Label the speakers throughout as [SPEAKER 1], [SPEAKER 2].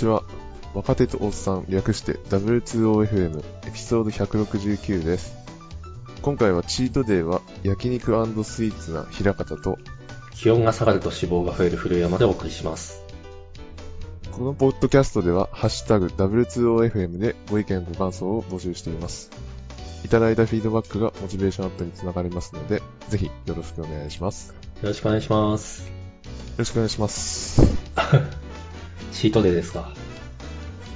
[SPEAKER 1] にちは。若手とおっさん、略して W2OFM エピソード169です。今回はチートデーは焼肉スイーツな平方と、
[SPEAKER 2] 気温が下がると脂肪が増える古山でお送りします。
[SPEAKER 1] このポッドキャストでは、ハッシュタグ W2OFM でご意見ご感想を募集しています。いただいたフィードバックがモチベーションアップにつながりますので、ぜひよろしくお願いします。よ
[SPEAKER 2] よろしくお願いします。
[SPEAKER 1] ろしくお願いします。
[SPEAKER 2] チートデーですか？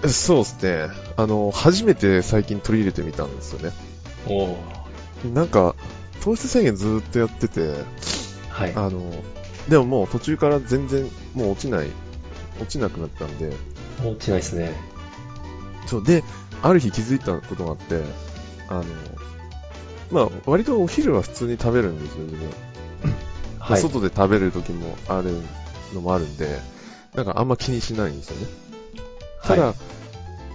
[SPEAKER 1] そうですね。あの、初めて最近取り入れてみたんですよね。
[SPEAKER 2] おお
[SPEAKER 1] なんか、糖質制限ずーっとやってて、
[SPEAKER 2] はい。
[SPEAKER 1] あの、でももう途中から全然もう落ちない、落ちなくなったんで、
[SPEAKER 2] 落ちないですね。
[SPEAKER 1] そう、で、ある日気づいたことがあって、あの、まあ、割とお昼は普通に食べるんですよ、自分。
[SPEAKER 2] はい。
[SPEAKER 1] 外で食べる時もあるのもあるんで、なんかあんま気にしないんですよね。ただ、
[SPEAKER 2] はい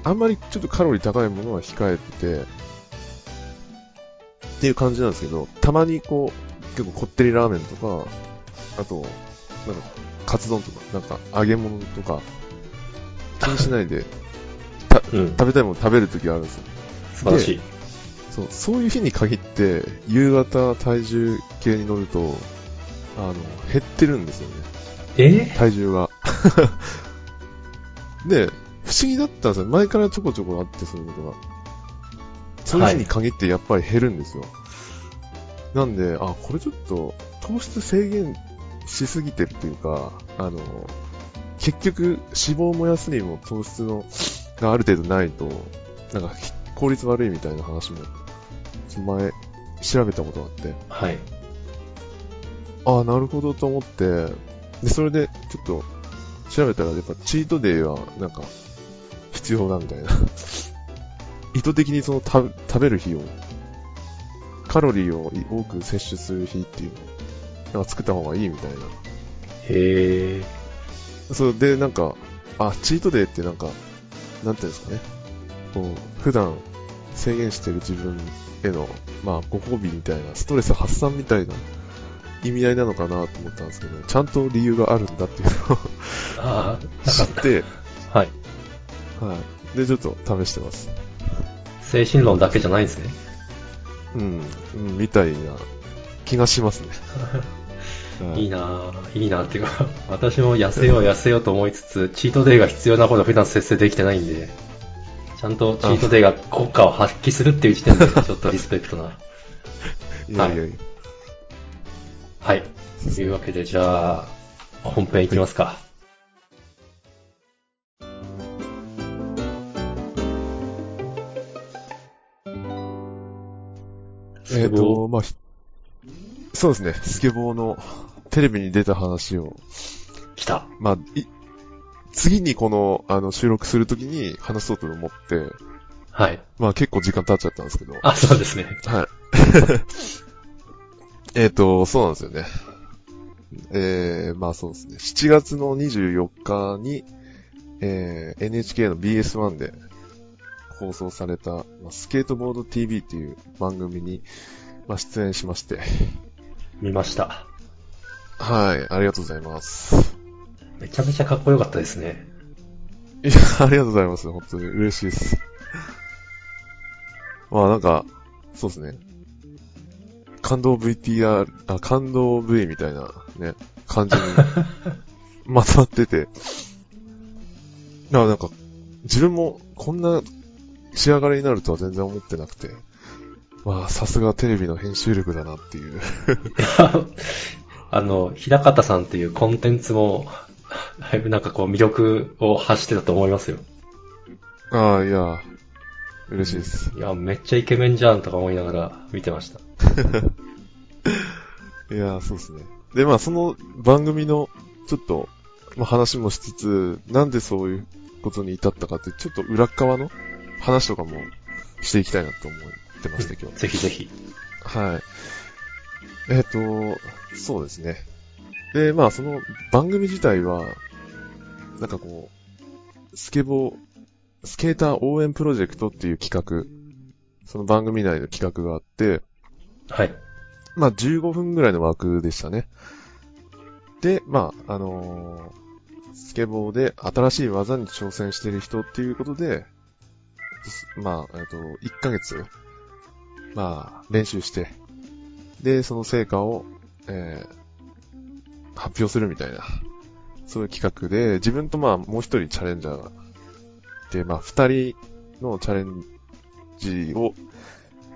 [SPEAKER 1] あんまりちょっとカロリー高いものは控えてて、っていう感じなんですけど、たまにこう、結構こってりラーメンとか、あと、なんか、カツ丼とか、なんか揚げ物とか、気にしないで、
[SPEAKER 2] うん。
[SPEAKER 1] 食べたいもの食べる時があるんですよ。
[SPEAKER 2] 素晴らしい。
[SPEAKER 1] そう、そういう日に限って、夕方体重計に乗ると、あの、減ってるんですよね。
[SPEAKER 2] え？
[SPEAKER 1] 体重が。で、不思議だったんですよ。前からちょこちょこあって、そういうことが。そういう日に限ってやっぱり減るんですよ。なんで、あ、これちょっと糖質制限しすぎてるっていうか、あの、結局脂肪を燃やすにも糖質のがある程度ないと、なんかひ効率悪いみたいな話も、前調べたことがあって、
[SPEAKER 2] はい。
[SPEAKER 1] ああ、なるほどと思って、で、それで、ちょっと、調べたら、やっぱ、チートデイは、なんか、必要だみたいな。意図的にその、た食べる日を、カロリーを多く摂取する日っていうのを、なんか作った方がいいみたいな。
[SPEAKER 2] へえ。
[SPEAKER 1] そう、で、なんか、あ、チートデイってなんか、なんていうんですかね。こう、普段制限してる自分への、まあ、ご褒美みたいな、ストレス発散みたいな意味合いなのかなと思ったんですけど、ちゃんと理由があるんだっていうのを
[SPEAKER 2] あ
[SPEAKER 1] 知って、
[SPEAKER 2] あ、はい。
[SPEAKER 1] はい。で、ちょっと試してます。
[SPEAKER 2] 精神論だけじゃないんですね。
[SPEAKER 1] うん、うん、みたいな気がしますね。はい
[SPEAKER 2] いいなぁ、いいなぁっていうか、私も痩せよう痩せようと思いつつ、チートデイが必要なことを普段節制できてないんで、ちゃんとチートデイが効果を発揮するっていう時点で、ちょっとリスペクトな。
[SPEAKER 1] いやいやいや。
[SPEAKER 2] はい。というわけで、じゃあ、本編いきますか。
[SPEAKER 1] えっ、と、まあ、ひそうですね、スケボーのテレビに出た話を、
[SPEAKER 2] 来た。
[SPEAKER 1] まあ、い次にこの、あの、収録するときに話そうと思って、
[SPEAKER 2] はい。
[SPEAKER 1] まあ結構時間経っちゃったんですけど、
[SPEAKER 2] あ、そうですね。
[SPEAKER 1] はい。えっと、そうなんですよね。えー、まあそうですね。7月の24日に、えー、NHK の BS1 で放送された、まあ、スケートボード TV っていう番組に、まあ、出演しまして。
[SPEAKER 2] 見ました。
[SPEAKER 1] はい、ありがとうございます。
[SPEAKER 2] めちゃめちゃかっこよかったですね。
[SPEAKER 1] いや、ありがとうございます。本当に嬉しいです。まあなんか、そうですね。感動 VTR、あ、感動 V みたいなね、感じにまとまってて。だからなんか、自分もこんな仕上がりになるとは全然思ってなくて。まあ、さすがテレビの編集力だなっていう。
[SPEAKER 2] あの、平方さんっていうコンテンツも、だいぶなんかこう魅力を発してたと思いますよ。
[SPEAKER 1] ああ、いや、嬉しいです。
[SPEAKER 2] いや、めっちゃイケメンじゃんとか思いながら見てました。
[SPEAKER 1] いや、そうですね。で、まあ、その番組の、ちょっと、まあ、話もしつつ、なんでそういうことに至ったかって、ちょっと裏っ側の話とかもしていきたいなと思ってました、今日。
[SPEAKER 2] ぜひぜひ。
[SPEAKER 1] はい。えっ、と、そうですね。で、まあ、その番組自体は、なんかこう、スケボー、スケーター応援プロジェクトっていう企画、その番組内の企画があって、
[SPEAKER 2] はい。
[SPEAKER 1] まあ15分ぐらいの枠でしたね。で、まあ、あのースケボーで新しい技に挑戦している人っていうことで、まあ、えっと、1ヶ月、まあ、練習して、で、その成果を、えー、発表するみたいな、そういう企画で、自分とまあ、もう一人チャレンジャーがまあ、二人のチャレンジを、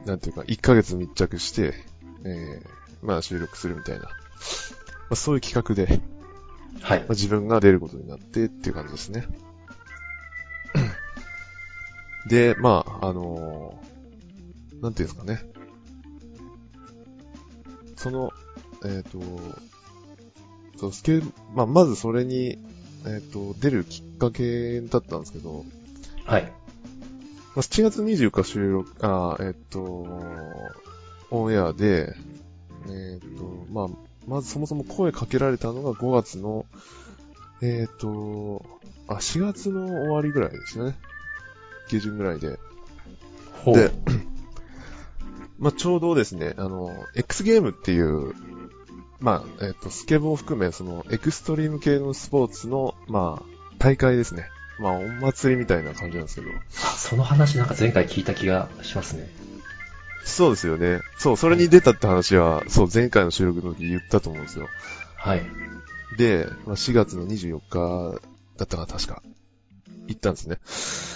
[SPEAKER 1] なんていうか、1ヶ月密着して、えー、まあ、収録するみたいな、まあ、そういう企画で、
[SPEAKER 2] はい
[SPEAKER 1] まあ、。自分が出ることになってっていう感じですね。で、まあ、あのーなんていうんですかね。その、えっ、と、そう、スケール、まあ、まずそれに、えっ、と、出るきっかけだったんですけど、
[SPEAKER 2] はい。
[SPEAKER 1] まあ、7月24日収録、あーえっ、と、オンエアで、えっ、と、まあ、まずそもそも声かけられたのが5月の、えっ、と、あ、4月の終わりぐらいですね。下旬ぐらいで。
[SPEAKER 2] ほう。
[SPEAKER 1] で まあ、ちょうどですね、あの、X ゲームっていう、まあ、えっ、と、スケボーを含め、その、エクストリーム系のスポーツの、まあ、大会ですね。まあ、お祭りみたいな感じなんですけど。
[SPEAKER 2] あその話なんか前回聞いた気がしますね。
[SPEAKER 1] そうですよね。そう、それに出たって話は、そう、前回の収録の時言ったと思うんですよ。
[SPEAKER 2] はい。
[SPEAKER 1] で、まあ、4月の24日だったかな、確か。行ったんですね。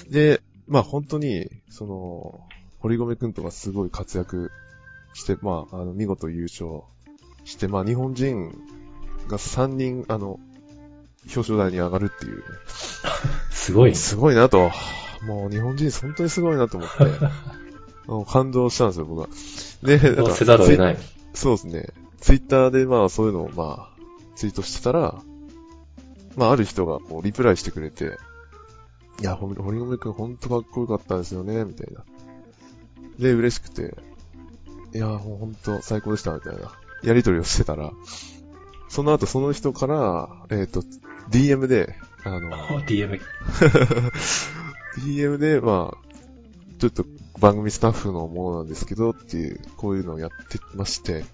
[SPEAKER 1] で、まあ本当に、その、堀米くんとかすごい活躍して、まあ、あの、見事優勝して、まあ日本人が3人、あの、表彰台に上がるっていうね、
[SPEAKER 2] すごい。
[SPEAKER 1] すごいなと。もう日本人本当にすごいなと思って、もう感動したんですよ、僕は。で、なんか
[SPEAKER 2] せざるを得ない。
[SPEAKER 1] そうですね。ツイッターでまあそういうのをまあ、ツイートしてたら、まあある人がこうリプライしてくれて、いや、堀米くんほんとかっこよかったですよね、みたいな。で、嬉しくて、いや、もうほんと最高でした、みたいな。やりとりをしてたら、その後その人から、えっ、と、DM で、あの、
[SPEAKER 2] DM。
[SPEAKER 1] DM で、まあ、ちょっと番組スタッフのものなんですけどっていう、こういうのをやってまして、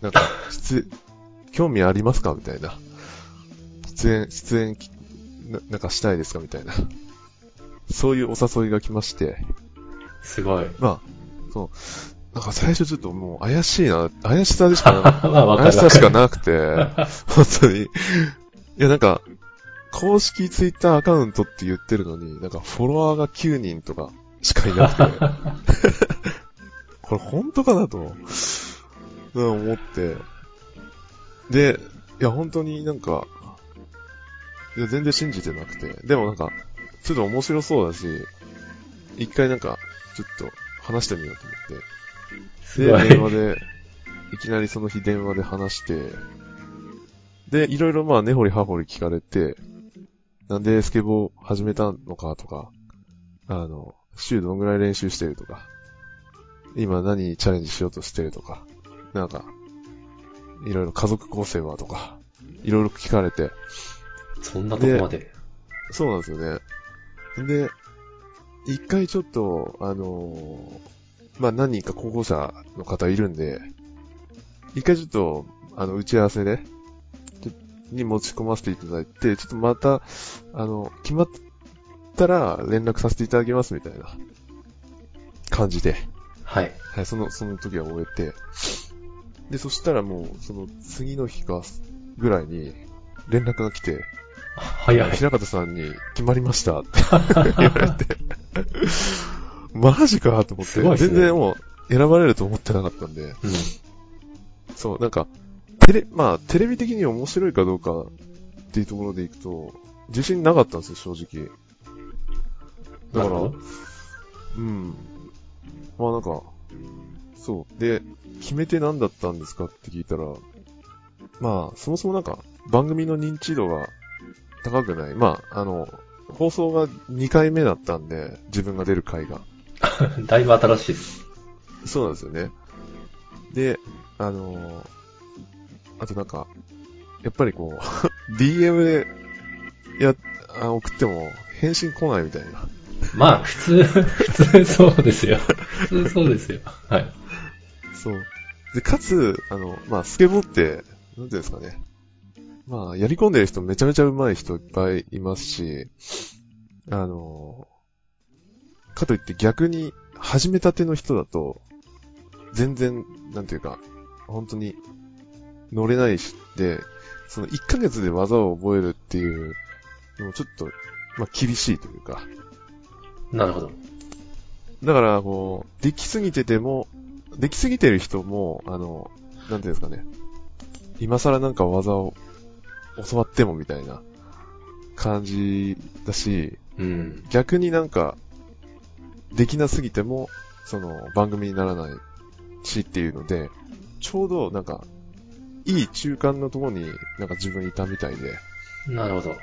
[SPEAKER 1] なんか、出、興味ありますかみたいな。出演、出演きな、なんかしたいですかみたいな。そういうお誘いが来まして、
[SPEAKER 2] すごい。
[SPEAKER 1] まあ、そう、なんか最初ちょっともう怪しいな、怪しさでしかな
[SPEAKER 2] まあ、
[SPEAKER 1] 怪しさしか。なくて、本当に。いや、なんか、公式ツイッターアカウントって言ってるのに、なんかフォロワーが9人とかしかいなくて、これ本当かなと、うん思って。で、いや、本当になんか、いや、全然信じてなくて、でもなんか、ちょっと面白そうだし、一回なんか、ちょっと話してみようと思って、で。電話で、いきなりその日電話で話して、で、いろいろまあ根掘り葉掘り聞かれて、なんでスケボー始めたのかとか、あの、週どのぐらい練習してるとか、今何にチャレンジしようとしてるとか、なんか、いろいろ家族構成はとか、いろいろ聞かれて、
[SPEAKER 2] そんなとこまで。
[SPEAKER 1] そうなんですよね。で、一回ちょっと、あのーまあ、何人か候補者の方いるんで、一回ちょっと、あの、打ち合わせで、に持ち込ませていただいて、ちょっとまた、あの、決まったら連絡させていただきますみたいな感じで、
[SPEAKER 2] はい。
[SPEAKER 1] はい、その、その時は終えて、で、そしたらもう、その次の日か、ぐらいに連絡が来て、
[SPEAKER 2] 早い。
[SPEAKER 1] 平方さんに決まりました。って言われて、マジかと思って、
[SPEAKER 2] ね。
[SPEAKER 1] 全然もう選ばれると思ってなかったんで、
[SPEAKER 2] うん。
[SPEAKER 1] そう、なんか、テレ、まあ、テレビ的に面白いかどうかっていうところでいくと、自信なかったんですよ、正直。だからうん。まあなんか、そう。で、決め手何だったんですかって聞いたら、まあ、そもそもなんか、番組の認知度が高くない。まあ、あの、放送が2回目だったんで、自分が出る回が。
[SPEAKER 2] だいぶ新しいです。
[SPEAKER 1] そうなんですよね。で、あのあとなんか、やっぱりこう、DM で、や、あ送っても、返信来ないみたいな。
[SPEAKER 2] まあ、普通、普通そうですよ。普通そうですよ。はい。
[SPEAKER 1] そう。で、かつ、あの、まあ、スケボーって、なんていうんですかね。まあ、やり込んでる人めちゃめちゃ上手い人いっぱいいますし、あの、かといって逆に始めたての人だと、全然、なんていうか、本当に乗れないし、で、その1ヶ月で技を覚えるっていうのもちょっと、まあ厳しいというか。
[SPEAKER 2] なるほど。
[SPEAKER 1] だから、こう、できすぎてても、できすぎてる人も、あの、なんていうんですかね。今更なんか技を教わってもみたいな感じだし、
[SPEAKER 2] うん。
[SPEAKER 1] 逆になんか、できなすぎても、その、番組にならないしっていうので、ちょうどなんか、いい中間のところになんか自分いたみたいで、
[SPEAKER 2] なるほど。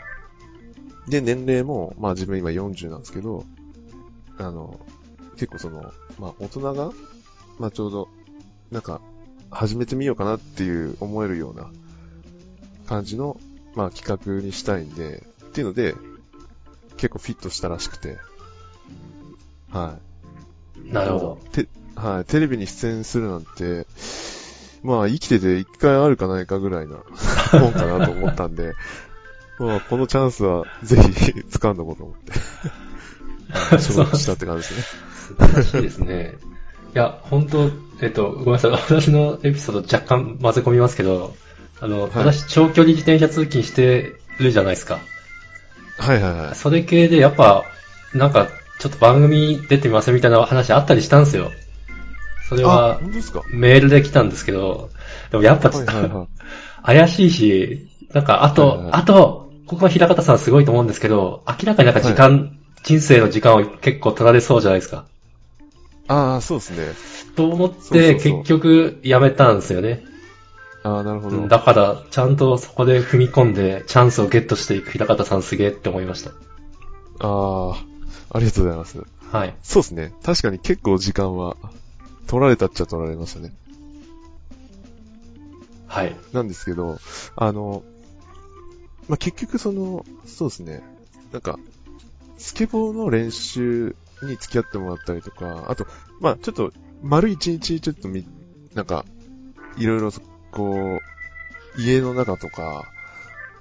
[SPEAKER 1] で、年齢も、まあ自分今40なんですけど、あの、結構その、まあ大人が、まあちょうど、なんか、始めてみようかなっていう思えるような感じの、まあ企画にしたいんで、っていうので、結構フィットしたらしくて、はい。
[SPEAKER 2] なるほど。
[SPEAKER 1] て、はい、テレビに出演するなんて、まあ生きてて一回あるかないかぐらいな もんかなと思ったんで、まあこのチャンスはぜひ掴んどこうと思って、はい所属したって感じですね。
[SPEAKER 2] 素晴らしいですね。いや、本当えっと、ごめんなさい。私のエピソード若干混ぜ込みますけど、あの、
[SPEAKER 1] はい
[SPEAKER 2] 私長距離自転車通勤してるじゃないですか。
[SPEAKER 1] はいはいはい。
[SPEAKER 2] それ系でやっぱ、なんか、ちょっと番組出てみませんみたいな話あったりしたんですよ。それ
[SPEAKER 1] あ、
[SPEAKER 2] はメールで来たんですけど、でもやっぱちょっと、
[SPEAKER 1] はいはいはい。
[SPEAKER 2] 怪しいし、なんかあと、
[SPEAKER 1] はいはい
[SPEAKER 2] あと、ここは平方さんすごいと思うんですけど、明らかになんか時間、人生の時間を結構取られそうじゃないですか。
[SPEAKER 1] ああ、そうですね。
[SPEAKER 2] と思って、結局やめたんですよね。
[SPEAKER 1] ああ、なるほど。
[SPEAKER 2] だから、ちゃんとそこで踏み込んで、チャンスをゲットしていく平方さんすげえって思いました。
[SPEAKER 1] ああ、ありがとうございます。
[SPEAKER 2] はい。
[SPEAKER 1] そうですね。確かに結構時間は、取られたっちゃ取られましたね。
[SPEAKER 2] はい。
[SPEAKER 1] なんですけど、あの、まあ、結局その、そうですね。なんか、スケボーの練習に付き合ってもらったりとか、あと、まあ、ちょっと、丸一日ちょっとみ、なんか、いろいろそ、こう、家の中とか、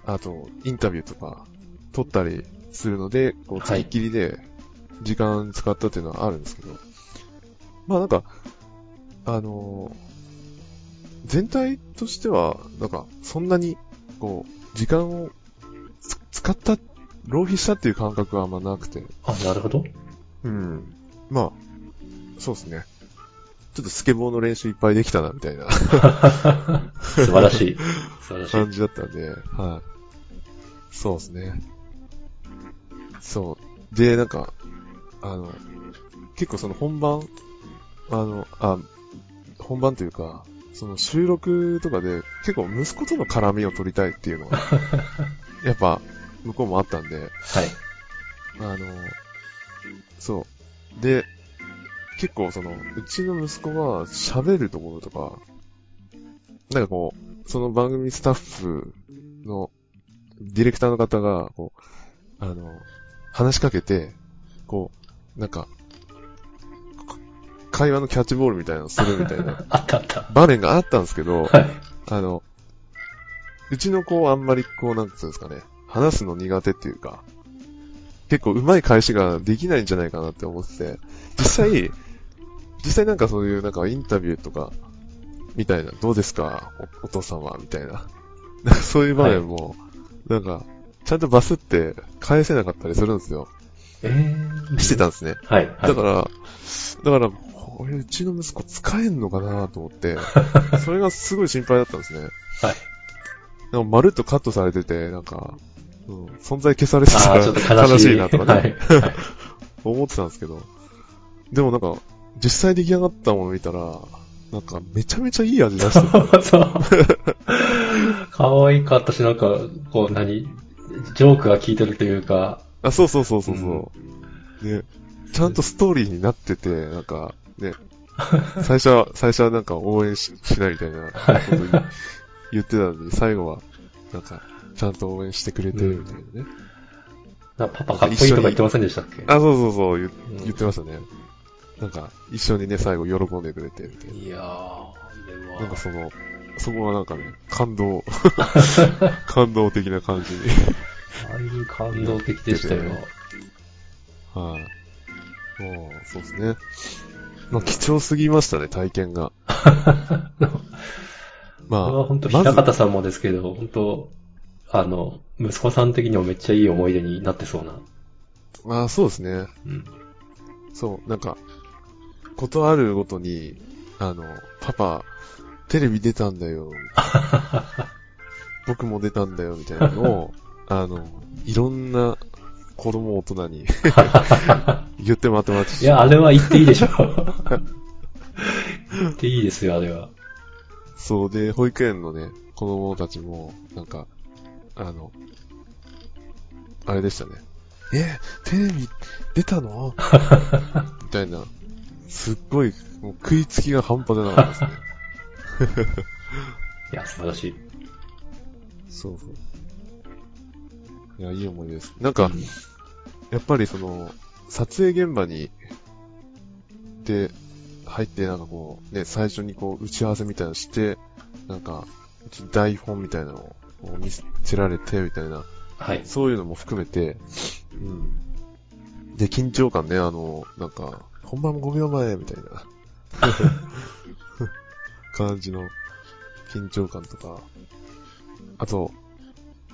[SPEAKER 1] あと、インタビューとか、撮ったりするので、こう、
[SPEAKER 2] はい
[SPEAKER 1] 付きっきりで、時間使ったっていうのはあるんですけど、まあなんか、あの全体としては、なんか、そんなに、こう、時間をつ使った、浪費したっていう感覚はあんまなくて、
[SPEAKER 2] あ、なるほど。
[SPEAKER 1] うん。まあ、そうですね。ちょっとスケボーの練習いっぱいできたな、みたいな
[SPEAKER 2] 素晴らしい。素晴らしい。
[SPEAKER 1] 感じだったんで、はい。そうですね。そう。で、なんか、あの、結構その本番、あの、あ、本番というか、その収録とかで結構息子との絡みを取りたいっていうのが、やっぱ向こうもあったんで、
[SPEAKER 2] はい。
[SPEAKER 1] あの、そう。で、結構その、うちの息子が喋るところとか、なんかこう、その番組スタッフのディレクターの方が、こう、あの、話しかけて、こう、なんか、こ会話のキャッチボールみたいなのするみたいな
[SPEAKER 2] あったあった。
[SPEAKER 1] 場面があったんですけど、
[SPEAKER 2] はい。
[SPEAKER 1] あの、うちの子はあんまりこう、なんつうんですかね、話すの苦手っていうか、結構上手い返しができないんじゃないかなって思ってて、実際、実際なんかそういうなんかインタビューとか、みたいな、どうですかおお父さんはみたいな。なんかそういう場面も、なんか、ちゃんとバスって返せなかったりするんですよ。
[SPEAKER 2] えー。
[SPEAKER 1] してたんですね。
[SPEAKER 2] はい。はい。
[SPEAKER 1] だから、だから、これうちの息子使えんのかなと思って、それがすごい心配だったんですね。
[SPEAKER 2] はい。
[SPEAKER 1] なんかまるっとカットされてて、なんか、うん、存在消されてた
[SPEAKER 2] ああ、ちょっと悲しい。
[SPEAKER 1] なとかね、
[SPEAKER 2] はい。は い
[SPEAKER 1] 思ってたんですけど、でもなんか、実際出来上がったもの見たら、なんかめちゃめちゃいい味出してた。
[SPEAKER 2] そう。可愛かったし、なんか、こう何、ジョークが効いてるというか、
[SPEAKER 1] あ、そうそうそうそうそう、ね。ちゃんとストーリーになってて、なんか、ね、最初は、最初はなんか応援ししないみたいなことに言ってたのに、最後は、なんか、ちゃんと応援してくれてるみたいなね。
[SPEAKER 2] なパパかっこいいとか言ってませんでしたっけ？
[SPEAKER 1] あ、そうそうそう、言
[SPEAKER 2] うん
[SPEAKER 1] 言ってましたね。なんか、一緒にね、最後喜んでくれて、みたい
[SPEAKER 2] いやー、で
[SPEAKER 1] な。なんか
[SPEAKER 2] も、
[SPEAKER 1] その、そこはなんかね、感動、感動的な感じに。
[SPEAKER 2] ああいう感動的でしたよ。
[SPEAKER 1] はい。もう、そうですね。まあ、貴重すぎましたね、体験が。まあ、
[SPEAKER 2] これは本当、平方さんもですけど、本当、あの、息子さん的にもめっちゃいい思い出になってそうな。
[SPEAKER 1] まあ、そうですね。
[SPEAKER 2] うん。
[SPEAKER 1] そう、なんか、ことあるごとに、あの、パパ、テレビ出たんだよ、僕も出たんだよ、みたいなのを、あの、いろんな子供大人に 言ってもらってました
[SPEAKER 2] いや、あれは言っていいでしょ。言っていいですよ、あれは。
[SPEAKER 1] そうで、保育園のね、子供たちも、なんか、あの、あれでしたね。え、テレビ出たの？みたいな。すっごい、もう食いつきが半端でなかったですね。
[SPEAKER 2] いや、素晴らしい。
[SPEAKER 1] そうそう。いや、いい思い出です。なんか、やっぱりその、撮影現場に、で、入って、なんかこう、ね、最初にこう、打ち合わせみたいなのして、なんか、台本みたいなのを見せられて、みたいな、
[SPEAKER 2] はい。
[SPEAKER 1] そういうのも含めて、うん。で、緊張感ね、あの、なんか、本番5秒前、みたいな、感じの緊張感とか、あと、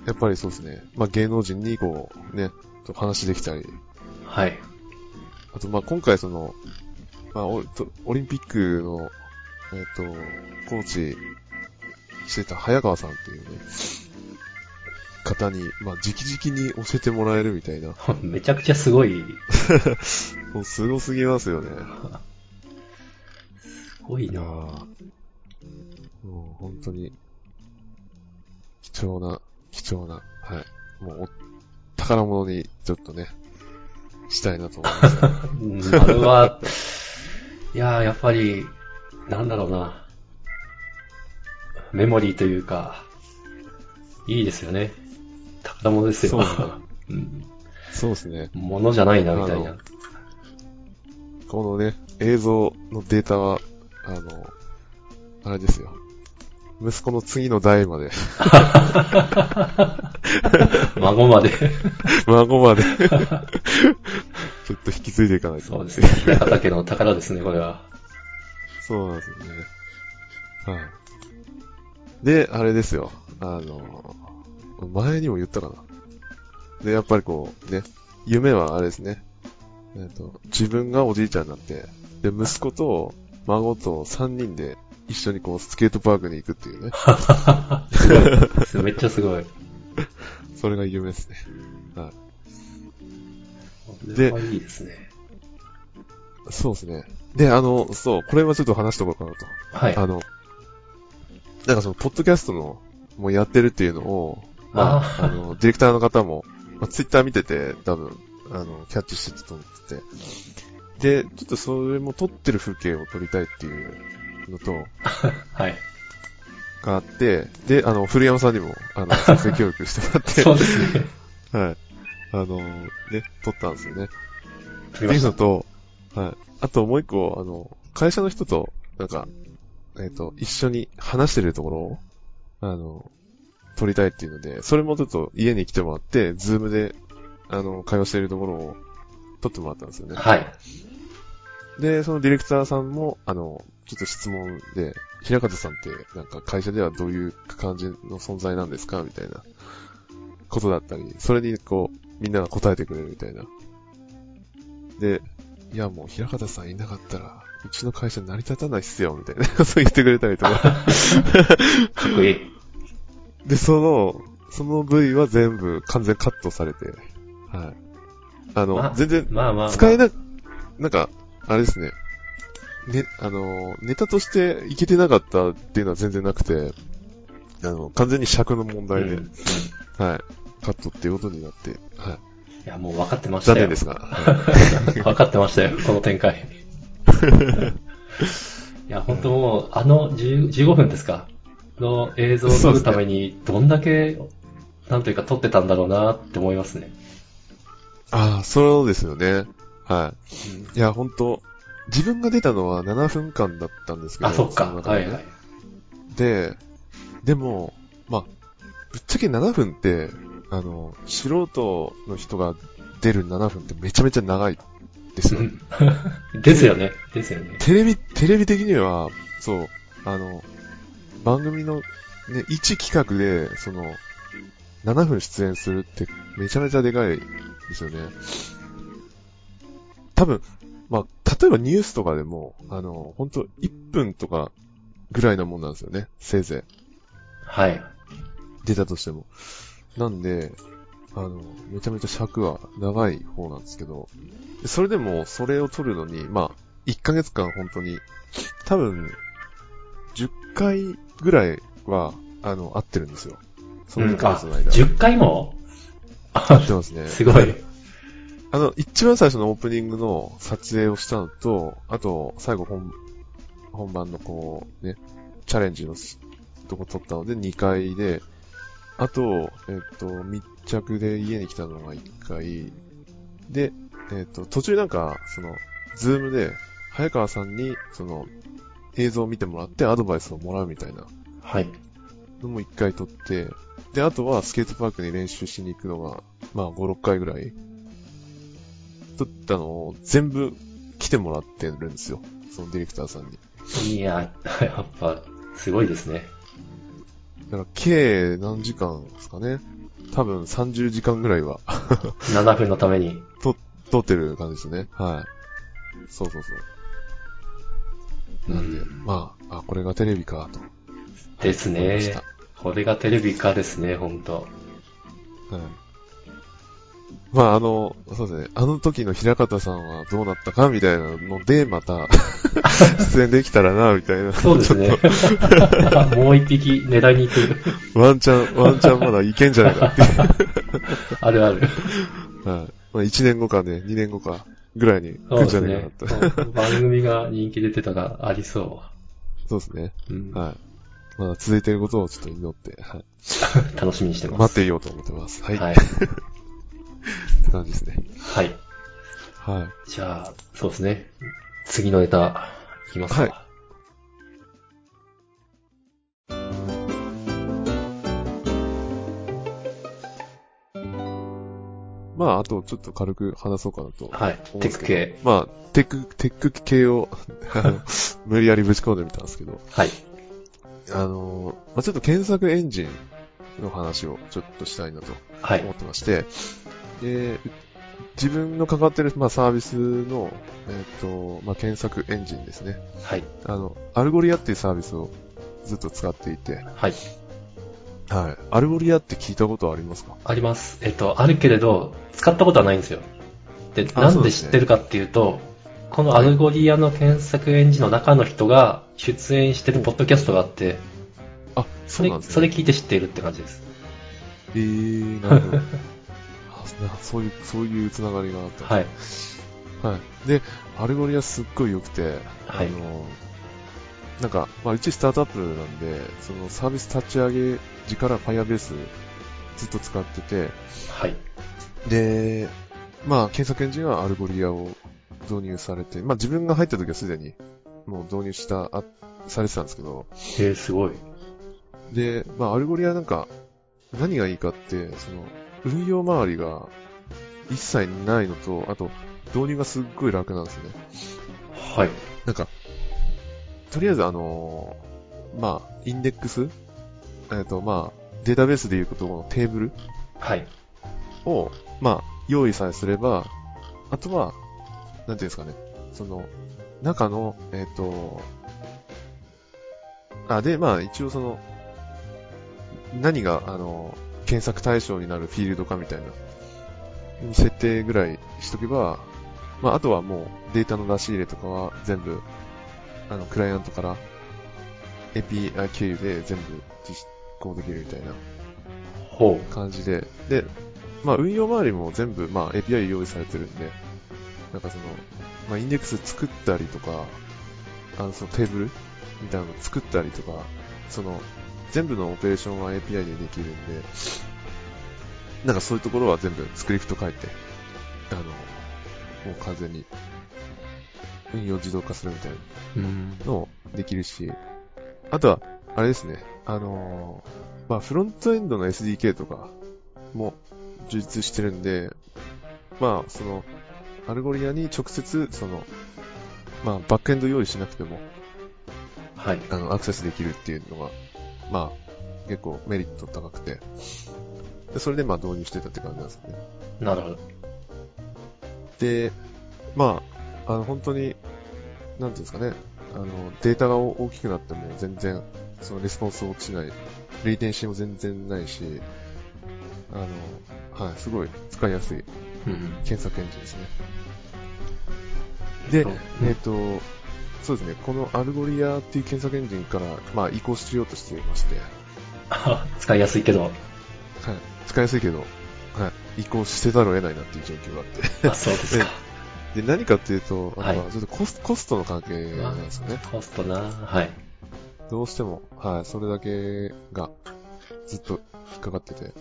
[SPEAKER 1] やっぱりそうですね、まあ芸能人にこう、ね、と話できたり、
[SPEAKER 2] はい。
[SPEAKER 1] あとまあ今回その、まあオとオリンピックの、えっ、と、コーチしてた早川さんっていうね、方に、まあ直々に教えてもらえるみたいな、
[SPEAKER 2] めちゃくちゃすごい、
[SPEAKER 1] もうすごすぎますよね。
[SPEAKER 2] すごいな
[SPEAKER 1] もう本当に、貴重な、貴重な、はい。もうお、宝物にちょっとね、したいなと思いました。
[SPEAKER 2] うんあれは、いやー、やっぱり、なんだろうな。メモリーというか、いいですよね。宝物ですよ。
[SPEAKER 1] そうなんだ
[SPEAKER 2] うん
[SPEAKER 1] そうですね。
[SPEAKER 2] ものじゃないな、みたいな。
[SPEAKER 1] このね、映像のデータは、あの、あれですよ。息子の次の代まで、
[SPEAKER 2] 孫まで。
[SPEAKER 1] 孫まで、ちょっと引き継いでいかないと。
[SPEAKER 2] そうですね。平方家の宝ですね、これは。
[SPEAKER 1] そうなんですよね。はい。で、あれですよ。あの、前にも言ったかな。で、やっぱりこう、ね、夢はあれですね。えっ、と、自分がおじいちゃんになって、で、息子と孫と3人で一緒にこう、スケートパークに行くっていうね。
[SPEAKER 2] すごい。めっちゃすごい。
[SPEAKER 1] それが夢ですね。はい。
[SPEAKER 2] で、いいですね。
[SPEAKER 1] そうですね。で、あの、そう、これはちょっと話しておこうかなと。
[SPEAKER 2] はい。
[SPEAKER 1] あの、なんかその、ポッドキャストの、もうやってるっていうのを、まあ、
[SPEAKER 2] あ
[SPEAKER 1] の、ディレクターの方も、まあ、ツイッター見てて、多分、あの、キャッチしてたと思ってて。で、ちょっとそれも撮ってる風景を撮りたいっていうのと、
[SPEAKER 2] はい。
[SPEAKER 1] があって、で、あの、古山さんにも、あの、撮影教育してもらって、
[SPEAKER 2] そうですね。
[SPEAKER 1] はい。あの、ね、撮ったんですよね。っていうのと、はい。あともう一個、あの、会社の人と、なんか、えっ、と、一緒に話してるところを、あの、撮りたいっていうので、それもちょっと家に来てもらって、ズームで、あの、会話してるところを撮ってもらったんですよね。
[SPEAKER 2] はい。
[SPEAKER 1] で、そのディレクターさんも、あの、ちょっと質問で、平方さんって、なんか会社ではどういう感じの存在なんですかみたいなことだったり、それにこう、みんなが答えてくれるみたいな。で、いやもう平方さんいなかったら、うちの会社成り立たないっすよ、みたいな、そう言ってくれたりとか。
[SPEAKER 2] かっこいい。
[SPEAKER 1] で、その、その部位は全部完全カットされて、はい。あの、
[SPEAKER 2] まあ
[SPEAKER 1] 全然
[SPEAKER 2] まあまあ、まあ。
[SPEAKER 1] 使えな、なんか、あれですね。ね、あの、ネタとしていけてなかったっていうのは全然なくて、あの、完全に尺の問題で、
[SPEAKER 2] うんうん
[SPEAKER 1] はい。カットっていうことになって、はい。
[SPEAKER 2] いや、もう分かってましたよ。
[SPEAKER 1] 残念ですが、はい
[SPEAKER 2] 分かってましたよ、この展開。いや、本当もう、あの10 15分ですか？の映像を撮るために、どんだけ、なんというか撮ってたんだろうなって思いますね。
[SPEAKER 1] ああ、そうですよね。はい。いや、本当自分が出たのは7分間だったんですけど、
[SPEAKER 2] あ、そっか。
[SPEAKER 1] ね
[SPEAKER 2] はいはい。
[SPEAKER 1] で、でも、まあ、ぶっちゃけ7分って、あの、素人の人が出る7分ってめちゃめちゃ長いですよ。
[SPEAKER 2] ですよね。ですよね。
[SPEAKER 1] テレビ、テレビ的には、そう、あの、番組のね、一企画で、その、7分出演するってめちゃめちゃでかいですよね。多分、まあ、例えばニュースとかでも、あの、本当1分とかぐらいなもんなんですよね。せいぜい。
[SPEAKER 2] はい。
[SPEAKER 1] 出たとしても。なんで、あの、めちゃめちゃ尺は長い方なんですけど、でそれでもそれを撮るのに、まあ、1ヶ月間本当に、多分、10回ぐらいは、あの、合ってるんですよ。その1ヶ月の間。
[SPEAKER 2] 10回も？
[SPEAKER 1] 合ってますね。
[SPEAKER 2] すごい。
[SPEAKER 1] あの、一番最初のオープニングの撮影をしたのと、あと、最後本、本番のこう、ね、チャレンジのすとこ撮ったので2回で、あと、えっ、と、密着で家に来たのが1回、で、えっ、と、途中なんか、その、ズームで、早川さんに、その、映像を見てもらってアドバイスをもらうみたいな。
[SPEAKER 2] はい。
[SPEAKER 1] のも1回撮って、で、あとはスケートパークに練習しに行くのが、まあ5、6回ぐらい、撮ったのを全部来てもらってるんですよ。そのディレクターさんに。
[SPEAKER 2] いや、やっぱ、すごいですね。
[SPEAKER 1] だから、計何時間ですかね。多分30時間ぐらいは
[SPEAKER 2] 7分のために。
[SPEAKER 1] 撮ってる感じですね。はい。そうそうそう。なんで、
[SPEAKER 2] うん
[SPEAKER 1] まあ、あ、これがテレビか、と。
[SPEAKER 2] ですね。これがテレビ化ですね、ほんと。
[SPEAKER 1] はい。まあ、あの、そうですね。あの時の平方さんはどうなったかみたいなので、また、出演できたらな、みたいな。
[SPEAKER 2] そうですね。もう一匹狙いに行く。
[SPEAKER 1] ワンチャン、ワンチャンまだいけんじゃないかっていう。
[SPEAKER 2] あるある。
[SPEAKER 1] はい。まあ、1年後かね、2年後か、ぐらいに来るんじゃない
[SPEAKER 2] ね
[SPEAKER 1] かなと。。
[SPEAKER 2] 番組が人気出てたらありそ
[SPEAKER 1] そうですね。
[SPEAKER 2] う。うん
[SPEAKER 1] はい。まだ続いていることをちょっと祈って、はい。
[SPEAKER 2] 楽しみにしてます。
[SPEAKER 1] 待っていようと思ってます。はい。
[SPEAKER 2] はい。
[SPEAKER 1] って感じですね。
[SPEAKER 2] はい。
[SPEAKER 1] はい。
[SPEAKER 2] じゃあ、そうですね。次のネタ、いきますか。
[SPEAKER 1] はいまあ、あとちょっと軽く話そうかなと。
[SPEAKER 2] はい。テック系。
[SPEAKER 1] まあ、テック、テック系を、無理やりぶち込んでみたんですけど、
[SPEAKER 2] はい。
[SPEAKER 1] あの、まあ、ちょっと検索エンジンの話をちょっとしたいなと
[SPEAKER 2] はい
[SPEAKER 1] 思。ってまして、で、自分の関わってる、まあ、サービスの、えっ、と、まあ、検索エンジンですね。
[SPEAKER 2] はい。
[SPEAKER 1] あの、 Algoliaっていうサービスをずっと使っていて、
[SPEAKER 2] はい。
[SPEAKER 1] はい。 Algoliaって聞いたことありますか？
[SPEAKER 2] あります。えっと、あるけれど、使ったことはないんですよ。で、
[SPEAKER 1] あ
[SPEAKER 2] なん
[SPEAKER 1] で
[SPEAKER 2] 知ってるかっていうと、この Algoliaの検索エンジンの中の人が出演してるポッドキャストがあって、
[SPEAKER 1] あ、
[SPEAKER 2] それ
[SPEAKER 1] そうなん、ですね。
[SPEAKER 2] それ聞いて知っているって感じです。
[SPEAKER 1] えー、なるほど。そういう、そういうつながりがあった。
[SPEAKER 2] はい。
[SPEAKER 1] はい。で、 Algoliaすっごい良くて、
[SPEAKER 2] はい
[SPEAKER 1] あの、なんか、まあ、うちスタートアップなんで、そのサービス立ち上げ時から Firebase ずっと使ってて、
[SPEAKER 2] はい。
[SPEAKER 1] で、まあ、検索エンジンは Algoliaを導入されて、まあ自分が入った時はすでにもう導入した、あ、されてたんですけど、
[SPEAKER 2] へえ、すごい。
[SPEAKER 1] で、まあ Algoliaなんか、何がいいかって、その、運用周りが一切ないのと、あと、導入がすっごい楽なんですね。
[SPEAKER 2] はい。
[SPEAKER 1] なんか、とりあえずあのーまあ、インデックスえっ、と、まあ、データベースでいうことのテーブル
[SPEAKER 2] はい。
[SPEAKER 1] を、まあ、用意さえすれば、あとは、なんていうんですかね、その、中の、えっ、と、あ、で、まあ、一応その、何が、あの、検索対象になるフィールドかみたいな、設定ぐらいしとけば、まあ、あとはもうデータの出し入れとかは全部、あの、クライアントから API 経由で全部実行できるみたいな。
[SPEAKER 2] ほ
[SPEAKER 1] 感じで、で、まあ運用周りも全部、まあ API 用意されてるんで、なんかその、まあインデックス作ったりとか、あの、そのテーブルみたいなの作ったりとか、その、全部のオペレーションは API でできるんで、なんかそういうところは全部スクリプト書いて、あの、もう完全に運用自動化するみたいな。のもできるし、あとは、あれですね、あのーまあ、フロントエンドの SDK とかも充実してるんで、まあ、その、 Algoliaに直接、その、まあ、バックエンド用意しなくても、
[SPEAKER 2] はい。
[SPEAKER 1] あの、アクセスできるっていうのが、まあ、結構メリット高くて、でそれでまあ導入してたって感じなんですよね。
[SPEAKER 2] なるほど。
[SPEAKER 1] で、まあ、あの、本当に、なんていうんですかね、あの、データが大きくなっても全然、そのレスポンス落ちない、レイテンシーも全然ないし、あの、はい、すごい使いやすい。検索エンジンですね。でえっ、と、そうですね、この Algoliaっていう検索エンジンから、まあ、移行しようとしていまして、
[SPEAKER 2] あ 使いやすいけど。
[SPEAKER 1] はい、使いやすいけど、はい、移行してざるを得ないなっていう状況があって。
[SPEAKER 2] あ、そうですか。
[SPEAKER 1] で、何かっていうと、あの
[SPEAKER 2] はい
[SPEAKER 1] ちょっとコスコストの関係なんですよね。
[SPEAKER 2] コストなはい。
[SPEAKER 1] どうしても、はい、それだけがずっと引っかかってて。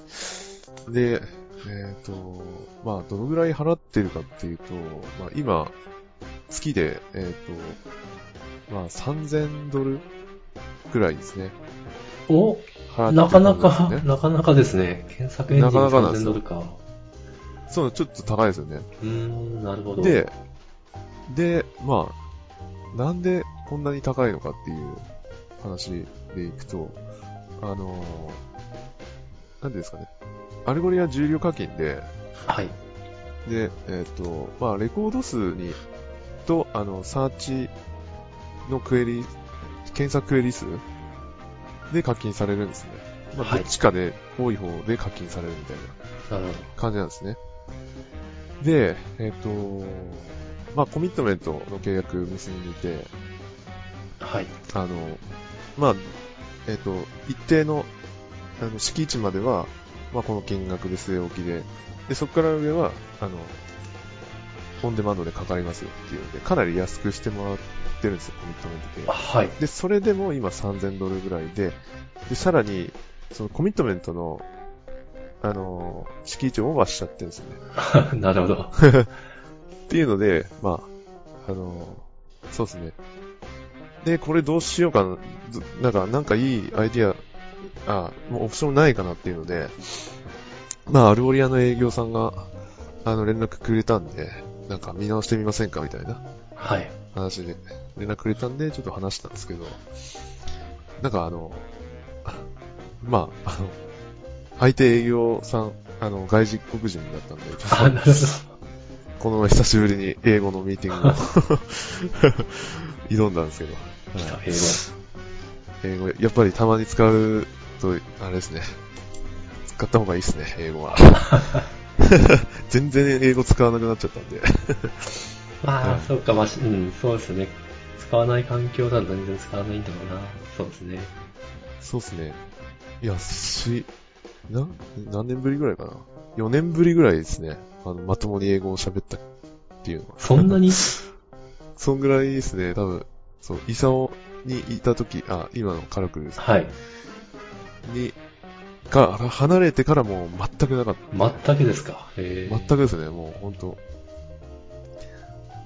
[SPEAKER 1] で、えっ、と、まあ、どのぐらい払ってるかっていうと、まあ、今、月で、えっ、と、まあ、3000ドルくらいですね。
[SPEAKER 2] お
[SPEAKER 1] 払ってる
[SPEAKER 2] なかなか。なかなかですね。検索エンジン
[SPEAKER 1] なかなかなんです
[SPEAKER 2] 3000
[SPEAKER 1] よ
[SPEAKER 2] ドルか。
[SPEAKER 1] そう、ちょっと高いですよね。
[SPEAKER 2] うーん、なるほど。
[SPEAKER 1] で、で、まあ、なんでこんなに高いのかっていう話でいくと、あのー、なんですかね。 Algolia 従量課金で、
[SPEAKER 2] はい。
[SPEAKER 1] で、えっ、と、まあ、レコード数に、と、あの、サーチのクエリ、検索クエリ数で課金されるんですね。まあ、
[SPEAKER 2] はい
[SPEAKER 1] どっちかで多い方で課金されるみたいな感じなんですね。で、えっ、と、まあ、コミットメントの契約結んでいて、
[SPEAKER 2] ど。はい。
[SPEAKER 1] あの、まあ、えっ、と、一定の、あの、敷地までは、まあ、この金額で据え置きで、で、そこから上は、あの、オンデマンドでかかりますよっていうので、かなり安くしてもらってるんですよ、コミットメント契
[SPEAKER 2] あ
[SPEAKER 1] 約。
[SPEAKER 2] はい。
[SPEAKER 1] で、それでも今3000ドルぐらいで、で、さらに、そのコミットメントの、あの、敷地をオーバーしちゃってるんですよね。
[SPEAKER 2] なるほど。
[SPEAKER 1] っていうので、まあ、あの、そうですね。で、これどうしようかな、ずなんか、なんかいいアイディア、あ、もうオプションないかなっていうので、まあ、アルオリアの営業さんが、あの、連絡くれたんで、なんか見直してみませんかみたいな
[SPEAKER 2] はい。
[SPEAKER 1] 話で、連絡くれたんで、ちょっと話したんですけど、なんかあの、まあ、あの、相手営業さん、あの、外人国人だったんで、ちょっと
[SPEAKER 2] あ、なるほど。
[SPEAKER 1] この前久しぶりに英語のミーティングを 挑んだんですけど、はい
[SPEAKER 2] 英語。
[SPEAKER 1] 英語、やっぱりたまに使うと、あれですね。使った方がいいですね、英語は。全然英語使わなくなっちゃったんで。
[SPEAKER 2] まあ、
[SPEAKER 1] はい
[SPEAKER 2] そうか、まあ、しうん、そうですね。使わない環境だと全然使わないんだろうな。そうですね。
[SPEAKER 1] そうですね。いや、し、な、何年ぶりぐらいかな。4年ぶりぐらいですね。あの、まともに英語を喋ったっていうのは。
[SPEAKER 2] そんなに？
[SPEAKER 1] そんぐらいですね、多分。そう、イサオにいた時、あ、今のカラクルです。
[SPEAKER 2] はい。
[SPEAKER 1] に、が、離れてからもう全くなかった。
[SPEAKER 2] 全くですか？え
[SPEAKER 1] 全くですね、もう本当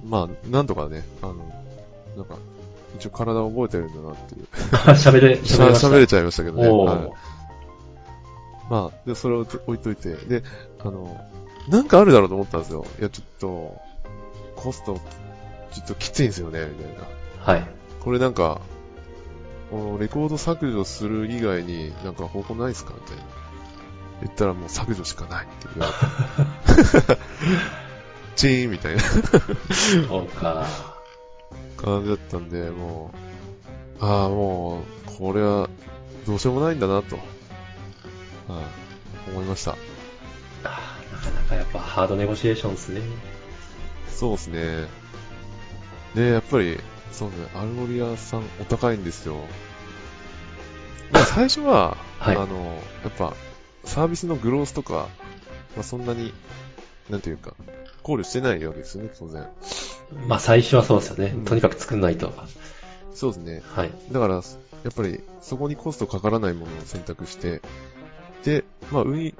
[SPEAKER 1] まあ、なんとかね、あの、なんか、一応体を覚えてるんだなっていう。
[SPEAKER 2] 喋れ、
[SPEAKER 1] し
[SPEAKER 2] 喋れ
[SPEAKER 1] 喋れちゃいましたけどね。はい。まあ、で、それを置いといて、で、あの、なんかあるだろうと思ったんですよ。いや、ちょっと、コスト、ちょっときついんですよね、みたいな。
[SPEAKER 2] はい。
[SPEAKER 1] これなんか、このレコード削除する以外になんか方法ないですかみたいな。言ったらもう削除しかないって言われて。チーンみたいな
[SPEAKER 2] そうか。
[SPEAKER 1] 感じだったんで、もう、ああ、もう、これはどうしようもないんだなと、はい、思いました。
[SPEAKER 2] あーなかなかやっぱ hard negotiation ですね。
[SPEAKER 1] そうですね。で、やっぱり、そうね、 Algolia さんお高いんですよ。まあ最初は、
[SPEAKER 2] はい
[SPEAKER 1] あの、やっぱ、サービスの growth とか、まあそんなに、なんていうか、考慮してないわけですよね、当然。
[SPEAKER 2] まあ最初はそうですよね
[SPEAKER 1] うん。
[SPEAKER 2] とにかく作んないと。
[SPEAKER 1] そうですね。
[SPEAKER 2] はい。
[SPEAKER 1] だから、やっぱり、そこにコストかからないものを選択して、で、まあ運、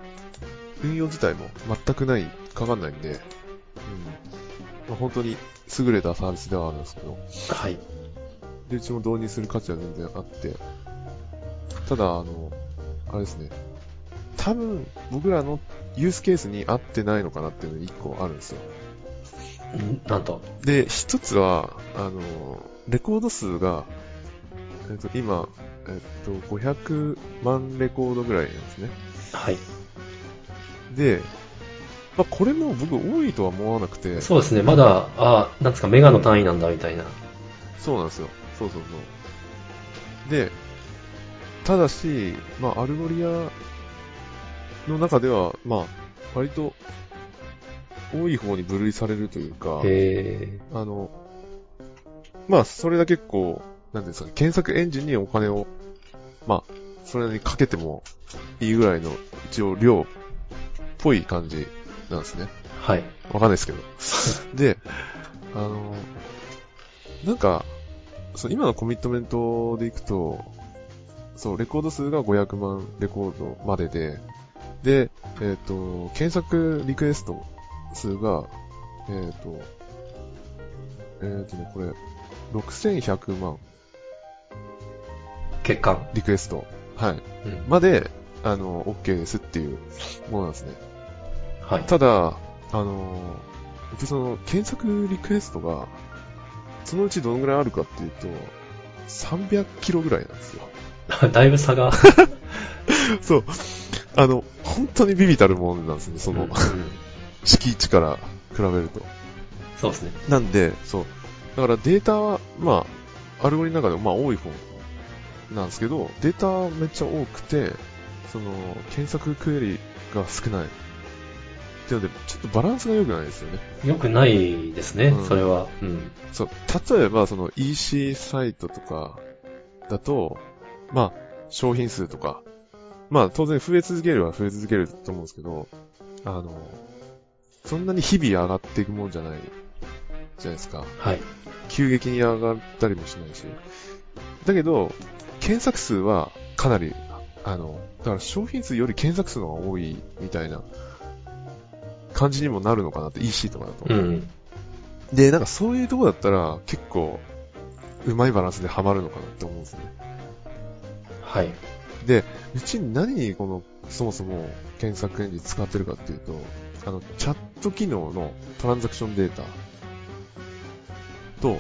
[SPEAKER 1] 運用自体も全くない、かかんないんで、うん。まあ本当に優れたサービスではあるんですけど、
[SPEAKER 2] はい。
[SPEAKER 1] で、うちも導入する価値は全然あって、ただ、あの、あれですね。多分、僕らのユースケースに合ってないのかなっていうのが一個あるんですよ。
[SPEAKER 2] んなんと。
[SPEAKER 1] で、一つは、あの、レコード数が、えっと、今、えっと、500万レコードぐらいなんですね。
[SPEAKER 2] はい。
[SPEAKER 1] で、まあ、これも僕多いとは思わなくて、
[SPEAKER 2] そうですね、まだ、あなんですか、メガの単位なんだみたいな。
[SPEAKER 1] そうなんですよ。そうそうそう。で、ただし、まあ、 Algolia の中では、まあ、割と、多い方に分類されるというか、
[SPEAKER 2] へ
[SPEAKER 1] あの、まあ、それだけこう、なんですか、検索エンジンにお金を、まあ、それにかけてもいいぐらいの、一応量っぽい感じなんですね。
[SPEAKER 2] ー。はい。
[SPEAKER 1] わかんないですけど。で、あの、なんか、その今のコミットメントでいくと、そう、レコード数が500万レコードまでで、で、えっ、と、検索リクエスト数が、えっ、と、えっ、とね、これ、6100万
[SPEAKER 2] 欠陥。
[SPEAKER 1] リクエスト、はい、
[SPEAKER 2] うん。
[SPEAKER 1] まで、あの、OK ですっていうものなんですね。
[SPEAKER 2] はい。
[SPEAKER 1] ただ、あのー、僕その、検索リクエストが、そのうちどのぐらいあるかっていうと、300キロぐらいなんですよ。
[SPEAKER 2] だいぶ差が。
[SPEAKER 1] そう。あの、本当にビビたるものなんですね、その、
[SPEAKER 2] うんうん
[SPEAKER 1] 敷地から比べると。
[SPEAKER 2] そうですね。
[SPEAKER 1] なんで、そう。だからデータは、まあ、アルゴリの中でもまあ多い方なんですけど、データはめっちゃ多くて、その、検索クエリが少ない。っていうので、ちょっとバランスが良くないですよね。
[SPEAKER 2] よくないですね、
[SPEAKER 1] うん
[SPEAKER 2] それは。うん。
[SPEAKER 1] そう、例えばその EC サイトとかだと、まあ、商品数とか、まあ当然増え続けるは増え続けると思うんですけど、あの、そんなに日々上がっていくもんじゃないじゃないですか。
[SPEAKER 2] はい。
[SPEAKER 1] 急激に上がったりもしないし。だけど、検索数はかなり、あの、だから商品数より検索数の方が多いみたいな感じにもなるのかなって、EC とかだと。
[SPEAKER 2] うん。
[SPEAKER 1] で、なんかそういうとこだったら結構、うまいバランスでハマるのかなって思うんですね。
[SPEAKER 2] はい。
[SPEAKER 1] で、うちに何にこの、そもそも検索エンジン使ってるかっていうと、あの、チャット機能のトランザクションデータと、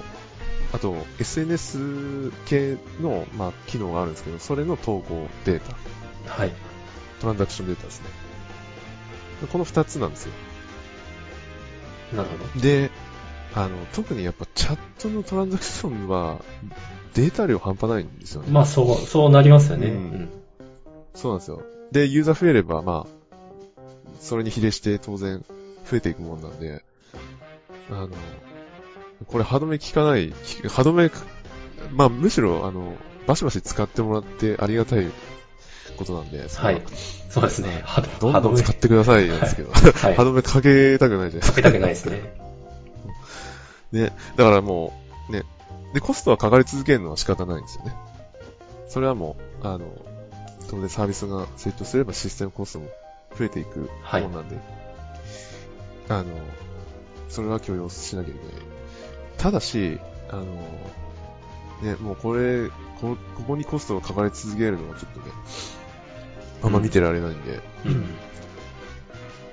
[SPEAKER 1] あと、SNS 系の、まあ、機能があるんですけど、それの統合データ、
[SPEAKER 2] はい。
[SPEAKER 1] トランザクションデータですね。この二つなんですよ。
[SPEAKER 2] なるほど。
[SPEAKER 1] で、あの、特にやっぱチャットのトランザクションは、データ量半端ないんですよね。
[SPEAKER 2] まあ、そう、そうなりますよね。
[SPEAKER 1] う
[SPEAKER 2] うんん。
[SPEAKER 1] そうなんですよ。で、ユーザー増えれば、まあ、それに比例して当然増えていくもんなんで、あの、これ歯止め効かない、き歯止めか、まあむしろ、あの、バシバシ使ってもらってありがたいことなんで、
[SPEAKER 2] はい。そうですね。は
[SPEAKER 1] どんどん使ってくださいなんですけど、
[SPEAKER 2] はい。
[SPEAKER 1] 歯止めかけたくないじゃないですか。
[SPEAKER 2] かけたくないですね。
[SPEAKER 1] ね、だからもう、ね、で、コストはかかり続けるのは仕方ないんですよね。それはもう、あの、当然サービスが成長すればシステムコストも増えていくもんなんで、あの、それは許容しなきゃいけない。ただし、あの、ね、もうこれ、こここにコストがかかり続けるのはちょっとね、あんま見てられないんで、
[SPEAKER 2] うん。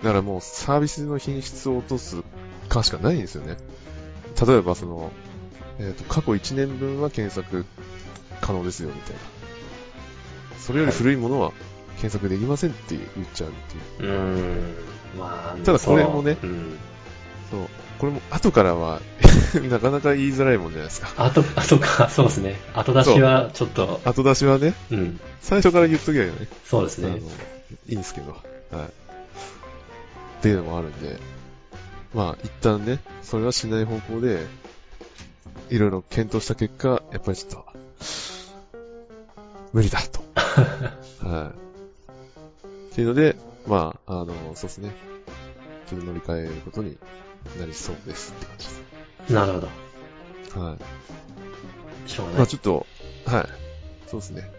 [SPEAKER 1] だからもうサービスの品質を落とすかしかないんですよね。例えばその、えっ、と、過去1年分は検索可能ですよ、みたいな。それより古いものは検索できませんって言っちゃうっていう。
[SPEAKER 2] うーん。まあ、
[SPEAKER 1] ただこれもね
[SPEAKER 2] うん。
[SPEAKER 1] そう。これも後からは なかなか言いづらいもんじゃないですか。
[SPEAKER 2] あと、あとか、そうですね。後出しはちょっと、
[SPEAKER 1] 後出しはね、
[SPEAKER 2] うん。
[SPEAKER 1] 最初から言っときゃいいよね。
[SPEAKER 2] そうですね
[SPEAKER 1] い。いんですけど。はい。っていうのもあるんで、まあ、一旦ね、それはしない方向で、いろいろ検討した結果、やっぱりちょっと、無理だと。はい。っていうので、まあ、あの、そうですね。ちょっと乗り換えることになりそうですって感じです。
[SPEAKER 2] なるほど。
[SPEAKER 1] はい。
[SPEAKER 2] しょうがない。
[SPEAKER 1] まあちょっと、はい。そうですね。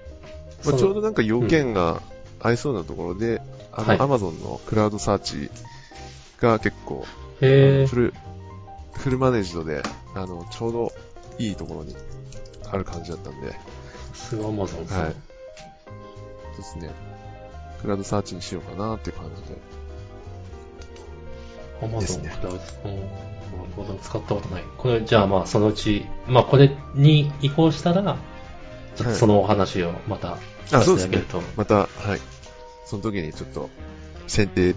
[SPEAKER 1] まあ、ちょうどなんか要件が合いそうなところで、あ
[SPEAKER 2] はい
[SPEAKER 1] の、アマゾンのクラウドサーチが結構、
[SPEAKER 2] へ
[SPEAKER 1] フル、フルマネージドで、あの、ちょうどいいところにある感じだったんで、
[SPEAKER 2] ー、すごいアマゾンさん。
[SPEAKER 1] はいですね。クラウドサーチにしようかなっていう感じで。
[SPEAKER 2] アマゾンクラウド。うんなるほど、使ったことない。これ、じゃあまあ、そのうち、まあ、これに移行したら、ちょっとそのお話をまた
[SPEAKER 1] あ、
[SPEAKER 2] さ
[SPEAKER 1] そうですね。また、はい。その時にちょっと、選定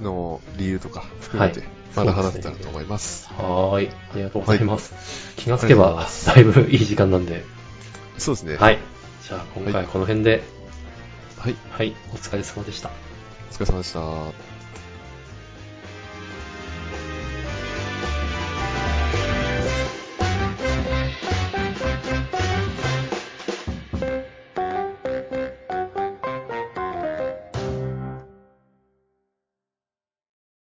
[SPEAKER 1] の理由とか含めて
[SPEAKER 2] はい、
[SPEAKER 1] まだ話せたらと思います。
[SPEAKER 2] はーい。ありがとうございます。気がつけばだいぶいい時間なんで。
[SPEAKER 1] そうですね。
[SPEAKER 2] はい。じゃあ、今回はこの辺で、
[SPEAKER 1] はい。
[SPEAKER 2] はい、お疲れ様でした。
[SPEAKER 1] お疲れ様でした。